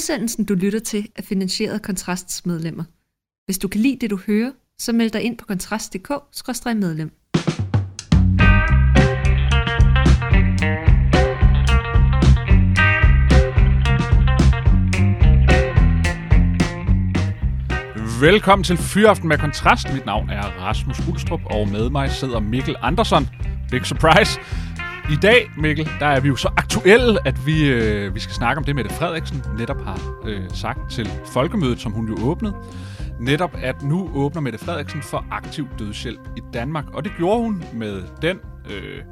Udsendelsen, du lytter til, er finansieret af Kontrasts medlemmer. Hvis du kan lide det, du hører, så meld dig ind på kontrast.dk-medlem. Velkommen til Fyraften med Kontrast. Mit navn er Rasmus Ulstrup, og med mig sidder Mikkel Andersen. Big surprise. I dag, Mikkel, der er vi jo så aktuelle, at vi, øh, vi skal snakke om det, Mette Frederiksen netop har øh, sagt til folkemødet, som hun jo åbnede. Netop, at nu åbner Mette Frederiksen for aktiv dødshjælp i Danmark. Og det gjorde hun med den øh,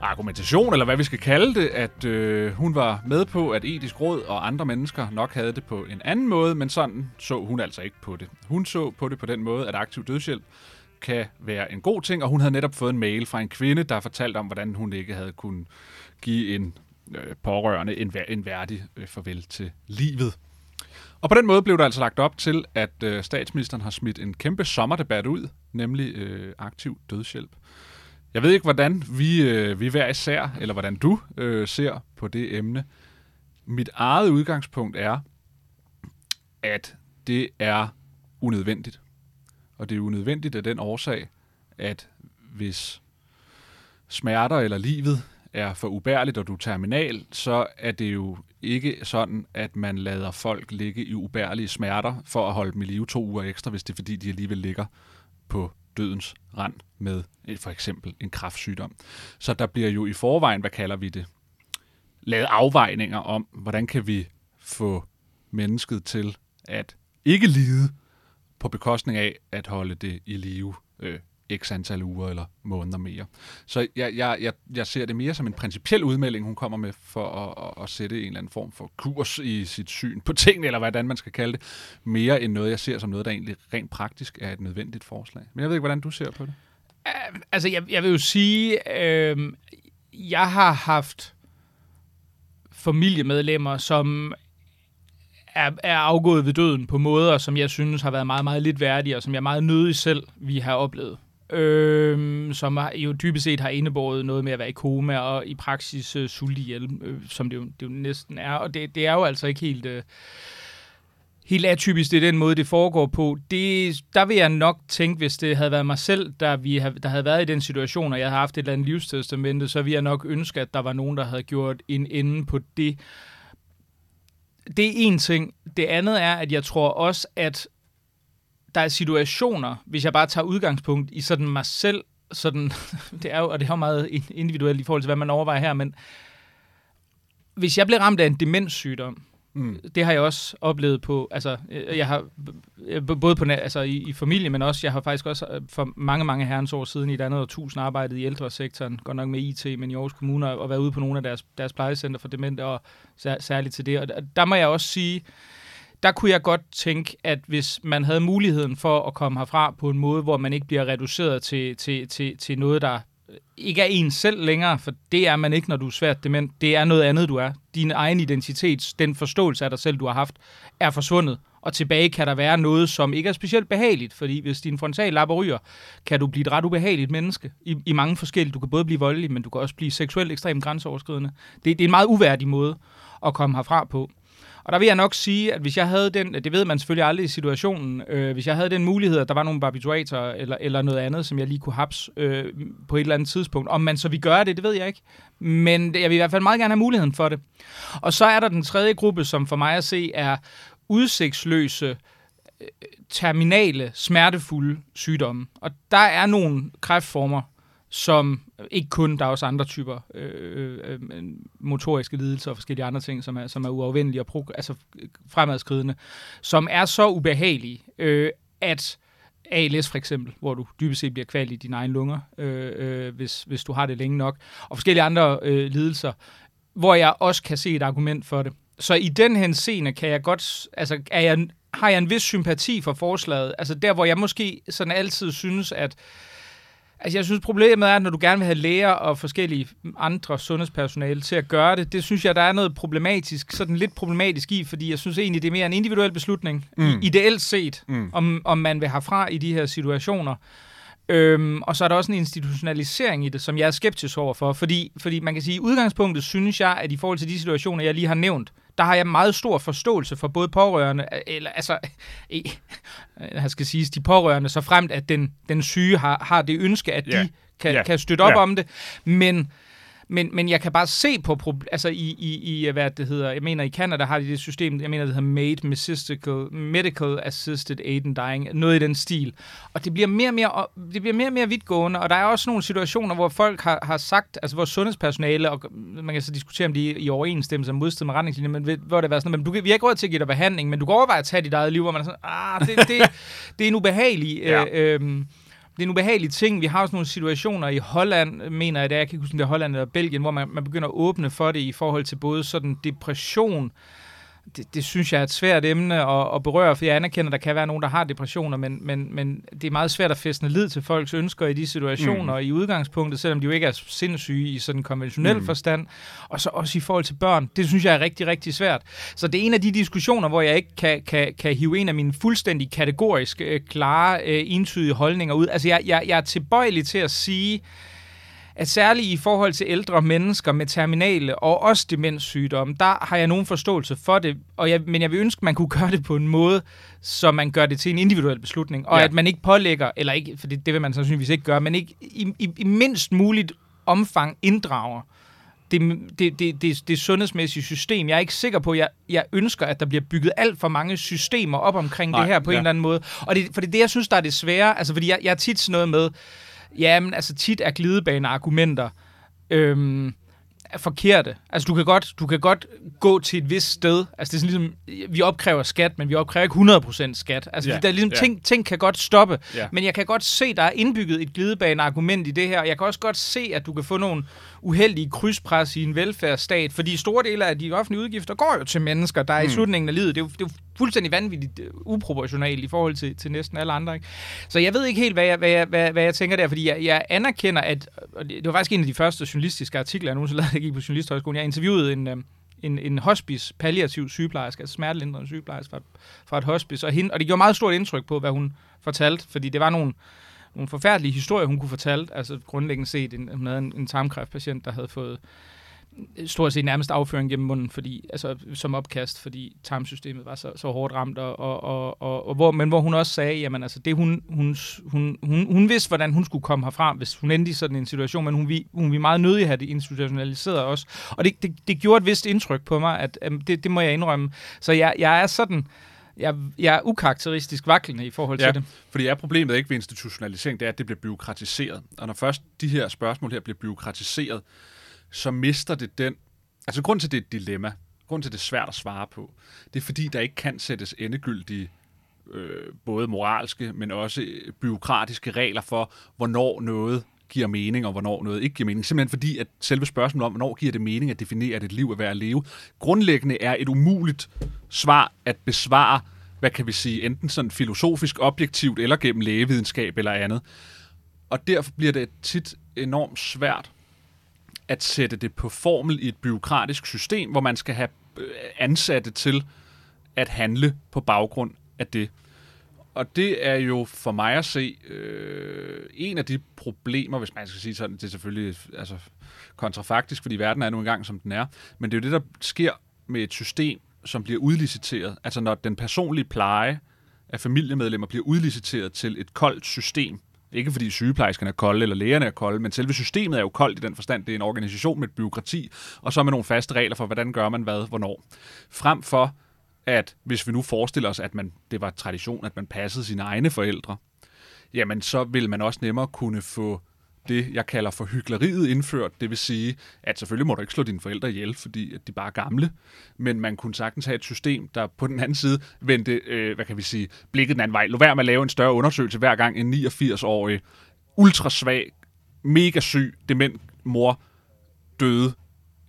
argumentation, eller hvad vi skal kalde det, at øh, hun var med på, at etisk råd og andre mennesker nok havde det på en anden måde, men sådan så hun altså ikke på det. Hun så på det på den måde, at aktiv dødshjælp kan være en god ting, og hun havde netop fået en mail fra en kvinde, der fortalte om, hvordan hun ikke havde kunnet give en øh, pårørende en, en værdig øh, farvel til livet. Og på den måde blev der altså lagt op til, at øh, statsministeren har smidt en kæmpe sommerdebat ud, nemlig øh, aktiv dødshjælp. Jeg ved ikke, hvordan vi, øh, vi hver især, eller hvordan du øh, ser på det emne. Mit eget udgangspunkt er, at det er unødvendigt. Og det er unødvendigt af den årsag, at hvis smerter eller livet er for ubærligt, og du er terminal, så er det jo ikke sådan, at man lader folk ligge i ubærlige smerter for at holde dem i live to uger ekstra, hvis det er fordi, de alligevel ligger på dødens rand med for eksempel en kraftsygdom. Så der bliver jo i forvejen, hvad kalder vi det, lavet afvejninger om, hvordan kan vi få mennesket til at ikke lide på bekostning af at holde det i live øh, x antal uger eller måneder mere. Så jeg, jeg, jeg, jeg ser det mere som en principiel udmelding, hun kommer med for at, at, at sætte en eller anden form for kurs i sit syn på tingene, eller hvordan man skal kalde det, mere end noget, jeg ser som noget, der egentlig rent praktisk er et nødvendigt forslag. Men jeg ved ikke, hvordan du ser på det. Øh, altså, jeg, jeg vil jo sige, øh, jeg har haft familiemedlemmer, som er, er afgået ved døden på måder, som jeg synes har været meget, meget lidt værdige, og som jeg meget nødig selv vi har oplevet. Øh, som jo dybest set har indebåret noget med at være i koma og i praksis øh, sulte ihjel, øh, som det jo, det jo næsten er. Og det, det er jo altså ikke helt... Øh, helt atypisk, det er den måde, det foregår på. Det, der vil jeg nok tænke, hvis det havde været mig selv, der, vi havde, der havde været i den situation, og jeg havde haft et eller andet livstestamente, så ville jeg nok ønske, at der var nogen, der havde gjort en ende på det det er en ting. Det andet er, at jeg tror også, at der er situationer, hvis jeg bare tager udgangspunkt i sådan mig selv, sådan, det er jo, og det er jo meget individuelt i forhold til, hvad man overvejer her, men hvis jeg bliver ramt af en demenssygdom, Mm. Det har jeg også oplevet på, altså øh, jeg har øh, både på altså i, i familie, men også jeg har faktisk også øh, for mange mange herrens år siden i et andet årtusind arbejdet i ældresektoren, godt nok med IT, men i Aarhus Kommune og været ude på nogle af deres deres plejecenter for demente og sær, særligt til det. Og der må jeg også sige, der kunne jeg godt tænke, at hvis man havde muligheden for at komme herfra på en måde, hvor man ikke bliver reduceret til, til, til, til noget, der ikke er en selv længere, for det er man ikke, når du er svært dement. Det er noget andet, du er. Din egen identitet, den forståelse af dig selv, du har haft, er forsvundet. Og tilbage kan der være noget, som ikke er specielt behageligt, fordi hvis din frontallapper ryger, kan du blive et ret ubehageligt menneske i, i mange forskellige. Du kan både blive voldelig, men du kan også blive seksuelt ekstremt grænseoverskridende. Det, det er en meget uværdig måde at komme herfra på. Og der vil jeg nok sige, at hvis jeg havde den, det ved man selvfølgelig aldrig i situationen, øh, hvis jeg havde den mulighed, at der var nogle barbiturater eller, eller noget andet, som jeg lige kunne haps øh, på et eller andet tidspunkt. Om man så vi gøre det, det ved jeg ikke. Men jeg vil i hvert fald meget gerne have muligheden for det. Og så er der den tredje gruppe, som for mig at se er udsigtsløse, øh, terminale, smertefulde sygdomme. Og der er nogle kræftformer, som ikke kun, der er også andre typer øh, øh, øh, motoriske lidelser og forskellige andre ting, som er, som er uafvendelige og pro, altså fremadskridende, som er så ubehagelige, øh, at ALS for eksempel, hvor du dybest set bliver kvalt i dine egne lunger, øh, øh, hvis, hvis du har det længe nok, og forskellige andre øh, lidelser, hvor jeg også kan se et argument for det. Så i den henseende kan jeg godt, altså er jeg, har jeg en vis sympati for forslaget, altså der, hvor jeg måske sådan altid synes, at Altså, jeg synes, problemet er, at når du gerne vil have læger og forskellige andre sundhedspersonale til at gøre det, det synes jeg, der er noget problematisk, sådan lidt problematisk i, fordi jeg synes egentlig, det er mere en individuel beslutning, mm. ideelt set, mm. om, om man vil have fra i de her situationer. Øhm, og så er der også en institutionalisering i det, som jeg er skeptisk overfor, fordi, fordi man kan sige, at udgangspunktet synes jeg, at i forhold til de situationer, jeg lige har nævnt, der har jeg meget stor forståelse for både pårørende, eller altså, jeg skal sige, de pårørende, så fremt at den, den syge har, har det ønske, at yeah. de kan, yeah. kan støtte op yeah. om det. Men men, men jeg kan bare se på, altså i, i, i, hvad det hedder, jeg mener i Canada har de det system, jeg mener det hedder MAID, Medical, Medical Assisted Aid and Dying, noget i den stil. Og det bliver mere og mere, det bliver mere og mere vidtgående, og der er også nogle situationer, hvor folk har, har sagt, altså hvor sundhedspersonale, og man kan så diskutere, om de er i overensstemmelse og modstrid med retningslinjer, men hvor det var sådan, men du, vi har ikke råd til at give dig behandling, men du kan overveje at tage dit eget liv, hvor man er sådan, ah, det, det, det er en ubehagelig... ja. øh, øh, det er en ubehagelig ting. Vi har også nogle situationer i Holland, mener jeg, det er, jeg kan ikke huske, det er Holland eller Belgien, hvor man, man begynder at åbne for det i forhold til både sådan depression, det, det synes jeg er et svært emne at, at berøre, for jeg anerkender, at der kan være nogen, der har depressioner, men, men, men det er meget svært at fæstne lid til folks ønsker i de situationer, mm. i udgangspunktet, selvom de jo ikke er sindssyge i sådan en konventionel mm. forstand, og så også i forhold til børn. Det synes jeg er rigtig, rigtig svært. Så det er en af de diskussioner, hvor jeg ikke kan, kan, kan hive en af mine fuldstændig kategorisk øh, klare, øh, entydige holdninger ud. Altså, jeg, jeg, jeg er tilbøjelig til at sige, at særligt i forhold til ældre mennesker med terminale og også demenssygdomme, der har jeg nogen forståelse for det, og jeg, men jeg vil ønske, at man kunne gøre det på en måde, så man gør det til en individuel beslutning, og ja. at man ikke pålægger, eller ikke, for det, det vil man sandsynligvis ikke gøre, men ikke i, i, i mindst muligt omfang inddrager det, det, det, det, det sundhedsmæssige system. Jeg er ikke sikker på, at jeg, jeg ønsker, at der bliver bygget alt for mange systemer op omkring Nej, det her på ja. en eller anden måde. Og det, for det er det, jeg synes, der er det svære. Altså, fordi jeg, jeg er tit sådan noget med, Jamen, altså tit er glidebane-argumenter øhm, forkerte. Altså du kan, godt, du kan godt gå til et vist sted. Altså det er sådan ligesom, vi opkræver skat, men vi opkræver ikke 100% skat. Altså yeah, der er ligesom, yeah. ting, ting kan godt stoppe. Yeah. Men jeg kan godt se, der er indbygget et glidebane-argument i det her. Jeg kan også godt se, at du kan få nogle uheldige krydspres i en velfærdsstat, fordi store dele af de offentlige udgifter går jo til mennesker, der er mm. i slutningen af livet. Det er jo, det er jo fuldstændig vanvittigt øh, uh, uproportionalt i forhold til, til næsten alle andre. Ikke? Så jeg ved ikke helt, hvad jeg, hvad jeg, hvad, hvad jeg tænker der, fordi jeg, jeg anerkender, at og det, var faktisk en af de første journalistiske artikler, jeg nogensinde lavede, jeg gik på Journalisthøjskolen. Jeg interviewede en, øh, en, en hospice palliativ sygeplejerske, altså smertelindrende sygeplejerske fra, fra et hospice, og, hende, og det gjorde meget stort indtryk på, hvad hun fortalte, fordi det var nogle, nogle forfærdelige historier, hun kunne fortælle. Altså grundlæggende set, en, hun havde en, en tarmkræftpatient, der havde fået stort set nærmest afføring gennem munden, fordi, altså, som opkast, fordi tarmsystemet var så, så hårdt ramt, og, og, og, og, og hvor, men hvor hun også sagde, jamen altså, det hun, hun, hun, hun, hun vidste, hvordan hun skulle komme herfra, hvis hun endte i sådan en situation, men hun, vi, hun vi meget nødig have det institutionaliseret også. Og det, det, det gjorde et vist indtryk på mig, at um, det, det må jeg indrømme. Så jeg, jeg er sådan, jeg, jeg er ukarakteristisk vaklende i forhold til ja, det. fordi er problemet ikke ved institutionalisering, det er, at det bliver byråkratiseret. Og når først de her spørgsmål her bliver byråkratiseret, så mister det den... Altså grund til, det er et dilemma, grund til, det er svært at svare på, det er fordi, der ikke kan sættes endegyldige øh, både moralske, men også øh, byråkratiske regler for, hvornår noget giver mening, og hvornår noget ikke giver mening. Simpelthen fordi, at selve spørgsmålet om, hvornår giver det mening at definere, at et liv er værd at leve, grundlæggende er et umuligt svar at besvare, hvad kan vi sige, enten sådan filosofisk, objektivt, eller gennem lægevidenskab eller andet. Og derfor bliver det tit enormt svært at sætte det på formel i et byråkratisk system, hvor man skal have øh, ansatte til at handle på baggrund af det. Og det er jo for mig at se øh, en af de problemer, hvis man skal sige sådan, det er selvfølgelig altså, kontrafaktisk, fordi verden er nu engang, som den er, men det er jo det, der sker med et system, som bliver udliciteret. Altså når den personlige pleje af familiemedlemmer bliver udliciteret til et koldt system, ikke fordi sygeplejerskerne er kolde, eller lægerne er kolde, men selve systemet er jo koldt i den forstand. Det er en organisation med et byråkrati, og så med nogle faste regler for, hvordan gør man hvad, hvornår. Frem for, at hvis vi nu forestiller os, at man, det var tradition, at man passede sine egne forældre, jamen så vil man også nemmere kunne få det, jeg kalder for hyggeleriet indført. Det vil sige, at selvfølgelig må du ikke slå dine forældre ihjel, fordi at de bare er gamle, men man kunne sagtens have et system, der på den anden side vendte, øh, hvad kan vi sige, blikket den anden vej. Lå være med at lave en større undersøgelse hver gang en 89-årig, ultrasvag, mega syg, dement mor døde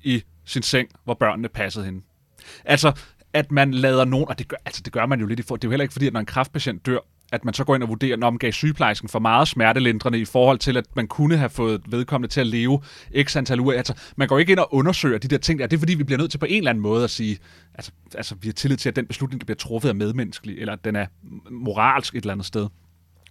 i sin seng, hvor børnene passede hende. Altså, at man lader nogen, og det gør, altså det gør man jo lidt i for, det er jo heller ikke fordi, at når en kraftpatient dør, at man så går ind og vurderer, om gav sygeplejersken for meget smertelindrende i forhold til, at man kunne have fået vedkommende til at leve x antal uger. Altså, man går ikke ind og undersøger de der ting. der. det er fordi, vi bliver nødt til på en eller anden måde at sige, altså, altså vi har tillid til, at den beslutning, der bliver truffet, er medmenneskelig, eller at den er moralsk et eller andet sted.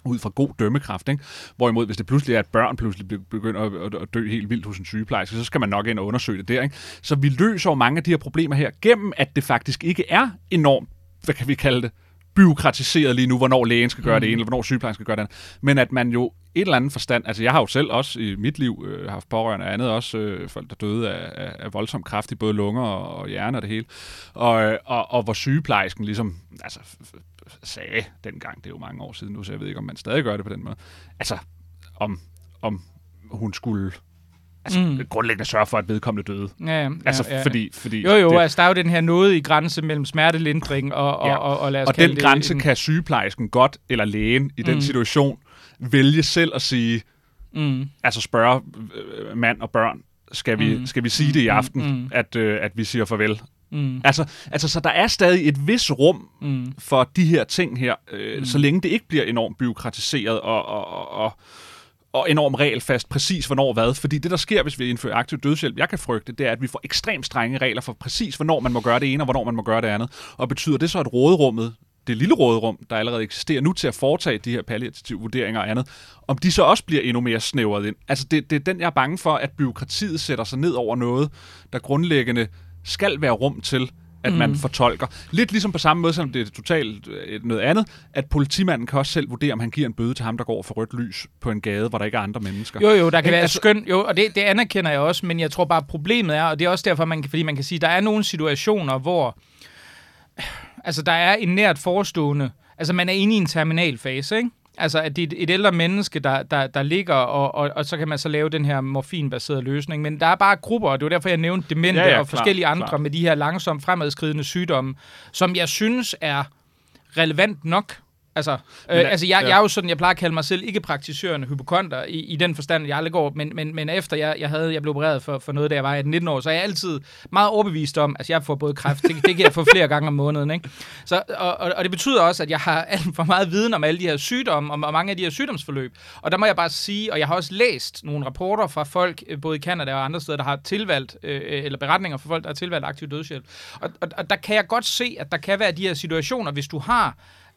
ud fra god dømmekraft. Ikke? Hvorimod, hvis det pludselig er, at børn pludselig begynder at, at, at dø helt vildt hos en sygeplejerske, så skal man nok ind og undersøge det der. Ikke? Så vi løser jo mange af de her problemer her, gennem at det faktisk ikke er enormt, hvad kan vi kalde det, byråkratiseret lige nu, hvornår lægen skal gøre mm. det ene, eller hvornår sygeplejersken skal gøre det andet. Men at man jo et eller andet forstand, altså jeg har jo selv også i mit liv øh, haft pårørende og andet, også øh, folk, der døde af, af, af voldsom kraft i både lunger og, og hjerne og det hele. Og, øh, og, og hvor sygeplejersken ligesom, altså sagde dengang, det er jo mange år siden nu, så jeg ved ikke, om man stadig gør det på den måde, altså om, om hun skulle altså, mm. grundlæggende sørge for, at vedkommende døde. Ja, ja, Altså, ja. fordi, fordi Jo, jo, det, altså der er jo den her nåde i grænse mellem smertelindring og, og, Ja. og, og lad os og den det grænse en, kan sygeplejersken godt, eller lægen i den Mm. situation, vælge selv at sige, Mm, altså spørge øh, mand og børn, skal vi, Mm. skal vi sige det i Mm, aften, mm. at, øh, at vi siger farvel? mm, Altså, altså, så der er stadig et vis rum mm, for de her ting her, øh, Mm. mm. så længe det ikke bliver enormt byråkratiseret og, og, og, og, og enormt regelfast præcis hvornår hvad. Fordi det, der sker, hvis vi indfører aktiv dødshjælp, jeg kan frygte, det er, at vi får ekstremt strenge regler for præcis, hvornår man må gøre det ene, og hvornår man må gøre det andet. Og betyder det så, at råderummet, det lille råderum, der allerede eksisterer nu til at foretage de her palliative vurderinger og andet, om de så også bliver endnu mere snævret ind. Altså det, det er den, jeg er bange for, at byråkratiet sætter sig ned over noget, der grundlæggende skal være rum til, at man Mm. fortolker. Lidt ligesom på samme måde, selvom det er totalt øh, noget andet, at politimanden kan også selv vurdere, om han giver en bøde til ham, der går for rødt lys på en gade, hvor der ikke er andre mennesker. Jo, jo, der kan Ikke? være Altså- skøn, jo, og det, det anerkender jeg også, men jeg tror bare, problemet er, og det er også derfor, man fordi man kan sige, der er nogle situationer, hvor altså, der er en nært forestående, altså man er inde i en terminalfase, ikke? Altså, at det er et, ældre menneske, der, der, der ligger, og, og, og så kan man så lave den her morfinbaserede løsning. Men der er bare grupper, og det var derfor, jeg nævnte demente Ja, ja, og klart, forskellige andre klart. med de her langsomt fremadskridende sygdomme, som jeg synes er relevant nok. Altså, øh, er- altså jeg, ja. jeg er jo sådan, jeg plejer at kalde mig selv ikke praktiserende hypokonter i, i den forstand, jeg aldrig går, men, men, men efter jeg, jeg, havde, jeg blev opereret for, for noget, da jeg var 19 år, så er jeg altid meget overbevist om, altså jeg får både kræft, det, det kan jeg få flere gange om måneden, ikke? Så, og, og, og det betyder også, at jeg har alt for meget viden om alle de her sygdomme, om, om mange af de her sygdomsforløb. Og der må jeg bare sige, og jeg har også læst nogle rapporter fra folk, øh, både i Canada og andre steder, der har tilvalgt, øh, eller beretninger fra folk, der har tilvalgt aktiv dødshjælp. Og, og, og der kan jeg godt se, at der kan være de her situationer, hvis du har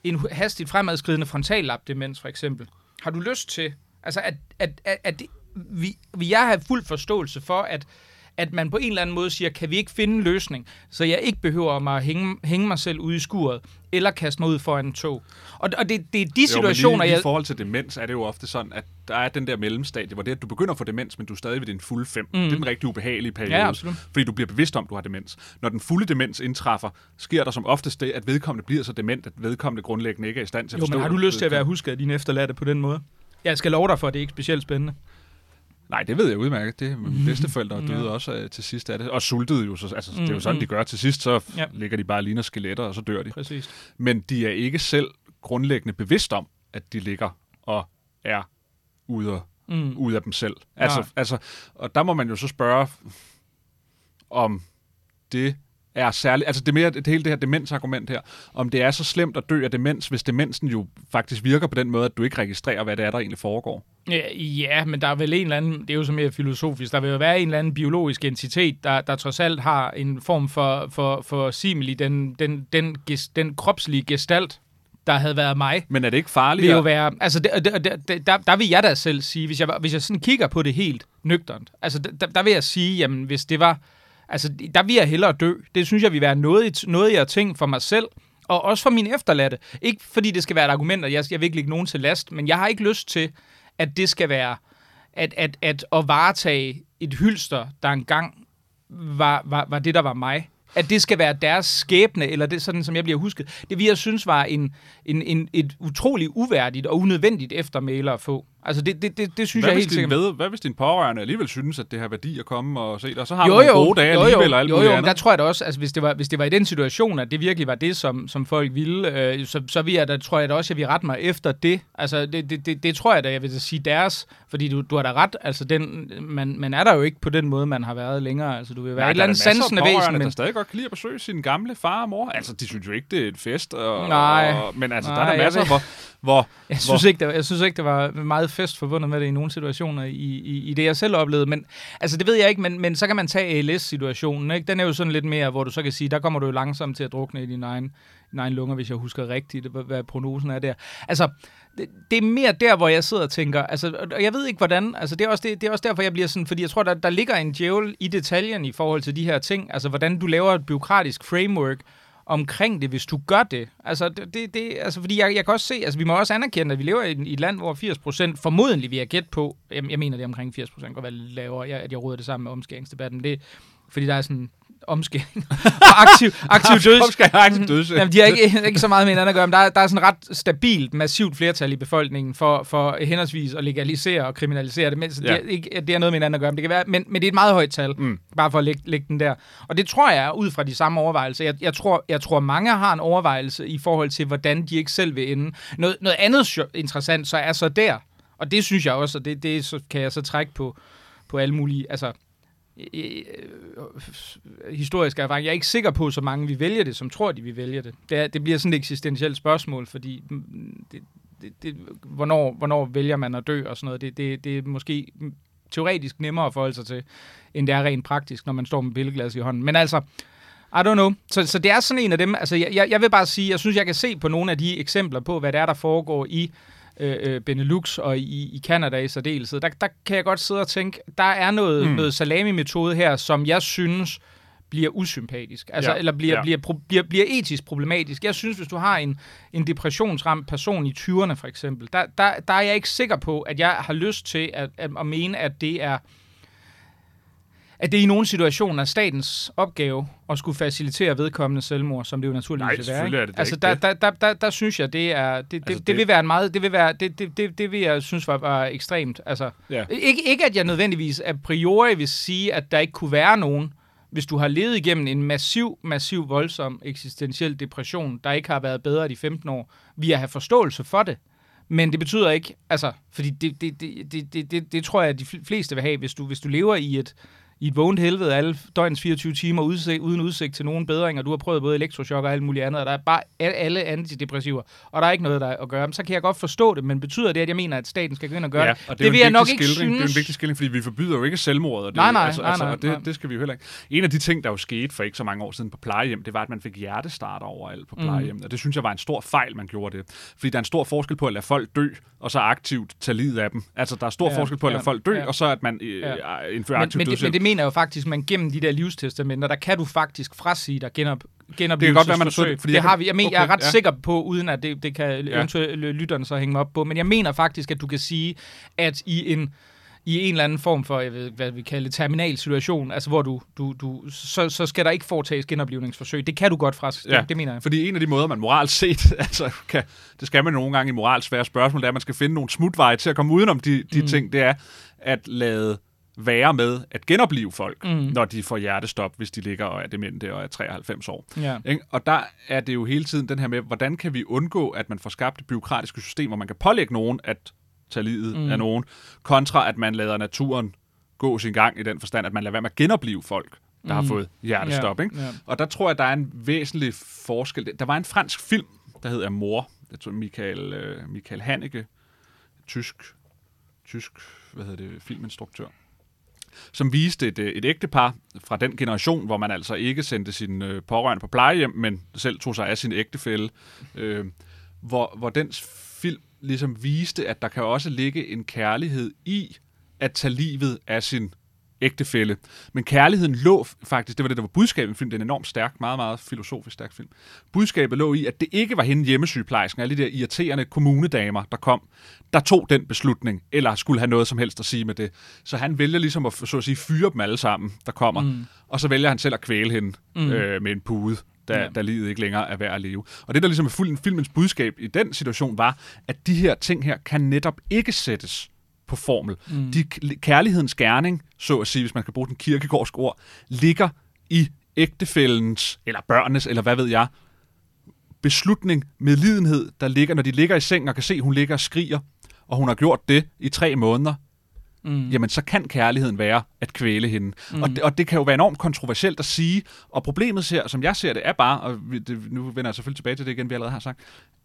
en hastigt fremadskridende frontallapdemens for eksempel. Har du lyst til, altså at, at, at, at det, vi, vi jeg har fuld forståelse for, at, at man på en eller anden måde siger, kan vi ikke finde en løsning, så jeg ikke behøver mig at hænge, hænge mig selv ude i skuret, eller kaste mig ud foran en tog. Og, og det, det er de situationer, jo, lige, jeg... i forhold til demens er det jo ofte sådan, at der er den der mellemstadie, hvor det at du begynder at få demens, men du er stadig ved din fulde fem. Mm. Det er den rigtig ubehagelige periode. Ja, absolut. Fordi du bliver bevidst om, du har demens. Når den fulde demens indtræffer, sker der som oftest det, at vedkommende bliver så dement, at vedkommende grundlæggende ikke er i stand til at Jo, forstå men har du lyst til at være husket af dine efterladte på den måde? Jeg skal love dig for, at det er ikke specielt spændende. Nej, det ved jeg udmærket. Det er mine bedsteforældre døde Ja. også øh, til sidst af det. Og sultede jo. Så, altså, mm, det er jo Mm, sådan, mm. de gør til sidst. Så Ja. ligger de bare og ligner skeletter, og så dør de. Præcis. Men de er ikke selv grundlæggende bevidst om, at de ligger og er ude Mm. ude af dem selv. Altså, altså, og der må man jo så spørge, om det er særligt, altså det, er mere, det hele det her demensargument her, om det er så slemt at dø af demens, hvis demensen jo faktisk virker på den måde, at du ikke registrerer, hvad det er, der egentlig foregår. Ja, men der er vel en eller anden, det er jo så mere filosofisk, der vil jo være en eller anden biologisk entitet, der, der trods alt har en form for, for, for i den, den, den, ges- den kropslige gestalt, der havde været mig. Men er det ikke farligt? vil jo være, altså det, det, det, det, der, der vil jeg da selv sige, hvis jeg, hvis jeg sådan kigger på det helt nøgternt, altså der, der vil jeg sige, jamen hvis det var, altså der vil jeg hellere dø. Det synes jeg vil være noget, noget jeg ting for mig selv, og også for min efterladte. Ikke fordi det skal være et argument, at jeg, jeg vil ikke lægge nogen til last, men jeg har ikke lyst til, at det skal være, at, at, at, at varetage et hylster, der engang var, var, var det, der var mig. At det skal være deres skæbne, eller det sådan, som jeg bliver husket. Det vi jeg synes var en, en, en, et utroligt uværdigt og unødvendigt eftermæle at få. Altså det, det, det, det synes Hvad jeg helt sikkert. ved, hvad hvis din pårørende alligevel synes, at det har værdi at komme og se dig, og så har Jo, nogle jo, gode dage jo, alligevel og alt jo, jo, men der andet? tror jeg da også, altså hvis det var, hvis det var i den situation, at det virkelig var det, som, som folk ville, øh, så, så vil jeg da, tror jeg da også, at vil rette mig efter det. Altså det, det, det, det tror jeg da, jeg vil sige deres, fordi du, du har da ret, altså den, man, man er der jo ikke på den måde, man har været længere. Altså du vil være Nej, et eller andet der sansende væsen, der men stadig godt kan lide at besøge sin gamle far og mor. Altså, de synes jo ikke, det er et fest. Og, Nej. Og, men altså, Nej, der er der masser, hvor, hvor jeg synes, ikke, det jeg synes ikke, det var meget fest forbundet med det i nogle situationer i, i, i det, jeg selv oplevede. Men altså, det ved jeg ikke, men, men så kan man tage ALS-situationen. Ikke? Den er jo sådan lidt mere, hvor du så kan sige, der kommer du jo langsomt til at drukne i din egen, din egen lunger, hvis jeg husker rigtigt, hvad prognosen er der. Altså, det, det er mere der, hvor jeg sidder og tænker, altså, og jeg ved ikke hvordan, altså det er også, det, det er også derfor, jeg bliver sådan, fordi jeg tror, der, der ligger en djævel i detaljen i forhold til de her ting, altså hvordan du laver et byråkratisk framework, omkring det, hvis du gør det. Altså, det, det, det, altså fordi jeg, jeg kan også se, altså vi må også anerkende, at vi lever i, i et land, hvor 80% formodentlig vi er gæt på, jeg, jeg mener det er omkring 80%, går være lavere, jeg, at jeg råder det sammen med omskæringsdebatten, det, fordi der er sådan omskæring og aktiv, aktiv døds. omskæring og aktiv døds. Jamen, de har ikke, ikke så meget med hinanden at gøre, men der, er, der er sådan ret stabilt, massivt flertal i befolkningen for, for henholdsvis at legalisere og kriminalisere det, mens ja. det, er, ikke, det er noget med hinanden at gøre, men det kan være, men, men det er et meget højt tal, mm. bare for at lægge, lægge den der. Og det tror jeg er ud fra de samme overvejelser. Jeg, jeg, tror, jeg tror, mange har en overvejelse i forhold til, hvordan de ikke selv vil ende. Noget, noget andet interessant så er så der, og det synes jeg også, og det, det så kan jeg så trække på, på alle mulige, altså Øh, øh, historisk erfaring. Jeg er ikke sikker på, så mange vi vælger det, som tror, de vi vælger det. Det, er, det bliver sådan et eksistentielt spørgsmål, fordi mm, det, det, det, hvornår, hvornår vælger man at dø og sådan noget. Det, det, det er måske teoretisk nemmere at forholde sig til, end det er rent praktisk, når man står med billedglas i hånden. Men altså, I don't know. Så, så det er sådan en af dem, altså jeg, jeg vil bare sige, jeg synes, jeg kan se på nogle af de eksempler på, hvad det er, der foregår i øh, øh, Benelux og i, i Canada i særdeleshed, der, der kan jeg godt sidde og tænke, der er noget, mm. noget salami-metode her, som jeg synes bliver usympatisk, altså, ja. eller bliver, ja. bliver, bliver, bliver, bliver etisk problematisk. Jeg synes, hvis du har en, en depressionsramt person i 20'erne for eksempel, der, der, der er jeg ikke sikker på, at jeg har lyst til at, at, at mene, at det er at det i nogle situationer er statens opgave at skulle facilitere vedkommende selvmord, som det jo naturligvis Nej, vil være. Er det altså, der, der, der, der, der, synes jeg, det er det, det, altså, det, det, vil være en meget det vil være det, det, det, det vil jeg synes var, var ekstremt. Altså, ja. ikke, ikke at jeg nødvendigvis a priori vil sige, at der ikke kunne være nogen, hvis du har levet igennem en massiv, massiv, voldsom eksistentiel depression, der ikke har været bedre de 15 år, vi har forståelse for det. Men det betyder ikke, altså, fordi det, det, det, det, det, det, det tror jeg, at de fleste vil have, hvis du, hvis du lever i et, i et vågent helvede alle døgnets 24 timer udsigt, uden udsigt til nogen bedring, og du har prøvet både elektrochok og alt muligt andet, og der er bare alle antidepressiver, og der er ikke noget der at gøre. Så kan jeg godt forstå det, men betyder det, at jeg mener, at staten skal gå ind og gøre ja, og det? det vil jeg nok ikke synes. Det er en vigtig skildring, fordi vi forbyder jo ikke selvmord. Og det, nej, nej, altså, nej, altså, nej, og det, det skal vi jo heller ikke. En af de ting, der jo skete for ikke så mange år siden på plejehjem, det var, at man fik hjertestarter overalt på plejehjem, mm. og det synes jeg var en stor fejl, man gjorde det. Fordi der er en stor forskel på at lade folk dø, og så aktivt tage livet af dem. Altså, der er stor ja, forskel på at lade ja, folk dø, ja. og så at man øh, ja. indfører aktivt men, men, men det mener jo faktisk, man gennem de der livstestamenter, der kan du faktisk frasige dig genop, genoplevelsesforsøg. Det kan godt være, man har det, fordi det har vi. Jeg, mener, okay, jeg er ret ja. sikker på, uden at det, det kan ja. eventuelt lytterne så hænge mig op på, men jeg mener faktisk, at du kan sige, at i en i en eller anden form for, jeg ved, hvad vi kalder terminal situation, altså hvor du, du, du så, så skal der ikke foretages genoplevningsforsøg. Det kan du godt fra, ja, det, det mener jeg. Fordi en af de måder, man moralt set, altså kan, det skal man nogle gange i moralsk svære spørgsmål, det er, at man skal finde nogle smutveje til at komme udenom de, de mm. ting, det er at lade være med at genopleve folk, mm. når de får hjertestop, hvis de ligger og er demente og er 93 år. Ja. Og der er det jo hele tiden den her med, hvordan kan vi undgå, at man får skabt et byråkratisk system, hvor man kan pålægge nogen at tage livet mm. af nogen, kontra at man lader naturen gå sin gang i den forstand, at man lader være med at genopleve folk, der mm. har fået hjertestop. Yeah. Ikke? Yeah. Og der tror jeg, der er en væsentlig forskel. Der var en fransk film, der hedder Mor. Jeg tror, Michael, uh, Michael Haneke, tysk, tysk hvad hedder det, filminstruktør som viste et, øh, et ægtepar fra den generation, hvor man altså ikke sendte sin øh, pårørende på plejehjem, men selv tog sig af sin ægtefælle, øh, hvor, hvor den film ligesom viste, at der kan også ligge en kærlighed i at tage livet af sin ægtefælle. Men kærligheden lå faktisk, det var det, der var budskabet i filmen, den er enormt stærk, meget, meget filosofisk stærk film. Budskabet lå i, at det ikke var hende hjemmesygeplejersken, alle de der irriterende kommunedamer, der kom, der tog den beslutning, eller skulle have noget som helst at sige med det. Så han vælger ligesom at, så at sige, fyre dem alle sammen, der kommer, mm. og så vælger han selv at kvæle hende mm. øh, med en pude da, ja. da livet ikke længere er værd at leve. Og det, der ligesom er filmens budskab i den situation, var, at de her ting her kan netop ikke sættes på formel. Mm. De, kærlighedens gerning, så at sige, hvis man skal bruge den kirkegårdske ord, ligger i ægtefællens, eller børnenes, eller hvad ved jeg, beslutning, med lidenhed, der ligger, når de ligger i seng og kan se, at hun ligger og skriger, og hun har gjort det i tre måneder, mm. jamen så kan kærligheden være at kvæle hende. Mm. Og, det, og det kan jo være enormt kontroversielt at sige, og problemet ser, som jeg ser det, er bare, og det, nu vender jeg selvfølgelig tilbage til det igen, vi allerede har sagt,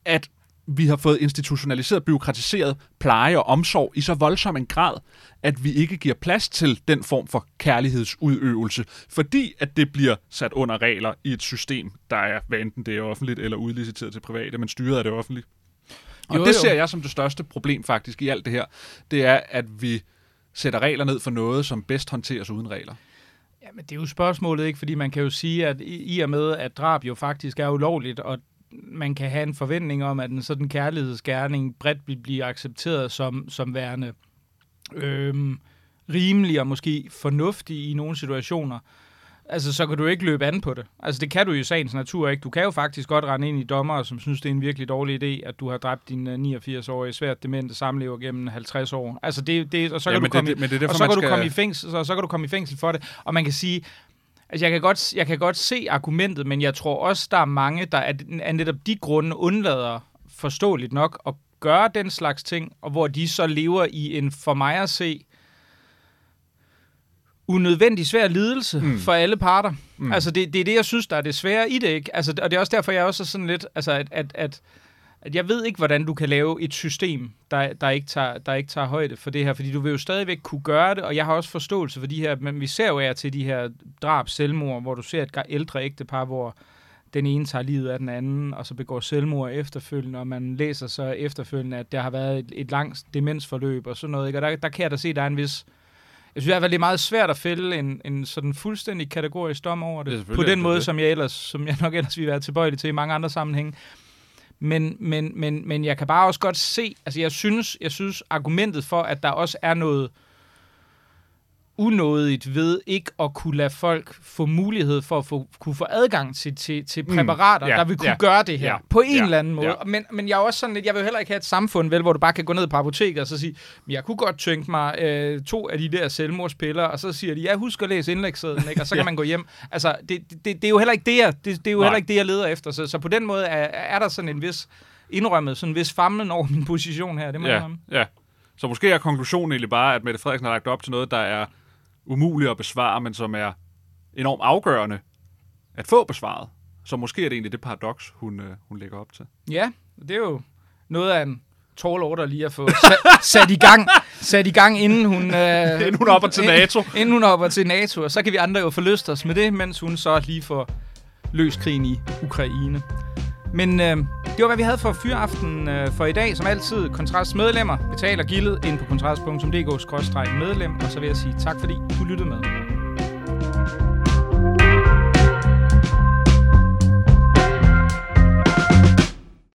at vi har fået institutionaliseret, byråkratiseret pleje og omsorg i så voldsom en grad, at vi ikke giver plads til den form for kærlighedsudøvelse, fordi at det bliver sat under regler i et system, der er, hvad enten det er offentligt eller udliciteret til private, men styret af det offentlige. Og Jo, det jo. ser jeg som det største problem faktisk i alt det her. Det er, at vi sætter regler ned for noget, som bedst håndteres uden regler. Ja, men det er jo spørgsmålet, ikke? Fordi man kan jo sige, at i i og med, at drab jo faktisk er ulovligt, og man kan have en forventning om, at en sådan kærlighedsgerning bredt vil blive accepteret som, som værende øhm, rimelig og måske fornuftig i nogle situationer, altså så kan du ikke løbe an på det. Altså det kan du jo i sagens natur ikke. Du kan jo faktisk godt rende ind i dommer, som synes, det er en virkelig dårlig idé, at du har dræbt din øh, 89-årige svært demente samlever gennem 50 år. Altså det, det og så kan du komme det- i- men det derfor, og så man kan du skal- komme i fængsel, så, så kan du komme i fængsel for det. Og man kan sige, Altså, jeg kan, godt, jeg kan godt se argumentet, men jeg tror også, der er mange, der af, af netop de grunde undlader forståeligt nok at gøre den slags ting, og hvor de så lever i en, for mig at se, unødvendig svær lidelse Mm. for alle parter. Mm. Altså, det, det er det, jeg synes, der er det svære i det, ikke? Altså, og det er også derfor, jeg også er sådan lidt, altså, at, at, at, at jeg ved ikke, hvordan du kan lave et system, der, der, ikke tager, der ikke tager højde for det her, fordi du vil jo stadigvæk kunne gøre det, og jeg har også forståelse for de her, men vi ser jo af til de her drab, selvmord, hvor du ser et ældre ægtepar, hvor den ene tager livet af den anden, og så begår selvmord efterfølgende, og man læser så efterfølgende, at der har været et, et langt demensforløb og sådan noget, ikke? og der, der kan jeg da se, at der er en vis... Jeg synes i hvert fald, det er meget svært at fælde en, en sådan fuldstændig kategorisk dom over det, selvfølgelig på den det måde, det. som jeg, ellers, som jeg nok ellers ville være tilbøjelig til i mange andre sammenhænge. Men, men, men, men jeg kan bare også godt se, altså jeg synes, jeg synes argumentet for, at der også er noget unådigt ved ikke at kunne lade folk få mulighed for at få, kunne få adgang til, til, til Mm, præparater, ja, der vil kunne ja, gøre det her ja, på en ja, eller anden måde. ja. Men, men jeg er også sådan lidt, jeg vil heller ikke have et samfund, vel, hvor du bare kan gå ned på apoteket og så sige, "Men jeg kunne godt tænke mig øh, to af de der selvmordspiller, og så siger de, ja, husk at læse indlægssedlen, ikke? og så kan man gå hjem. Altså, det, det, det er jo heller ikke det, jeg, det, det er jo Nej. heller ikke det, jeg leder efter. Så, så på den måde er, er der sådan en vis indrømmet, sådan en vis famlen over min position her, det må jeg Ja, ja. Så måske er konklusionen egentlig bare, at Mette Frederiksen har lagt op til noget, der er umuligt at besvare, men som er enormt afgørende at få besvaret. Så måske er det egentlig det paradoks, hun, øh, hun lægger op til. Ja, det er jo noget af en tall order lige at få sat, sat i gang, sat i gang inden hun... Øh, Inden hun hopper til NATO. Inden hun hopper til NATO, og så kan vi andre jo forlyste os med det, mens hun så lige får løst krigen i Ukraine. Men øh, det var, hvad vi havde for fyraften øh, for i dag. Som altid, Kontrasts medlemmer betaler gildet ind på kontrast.dk-medlem, og så vil jeg sige tak, fordi du lyttede med.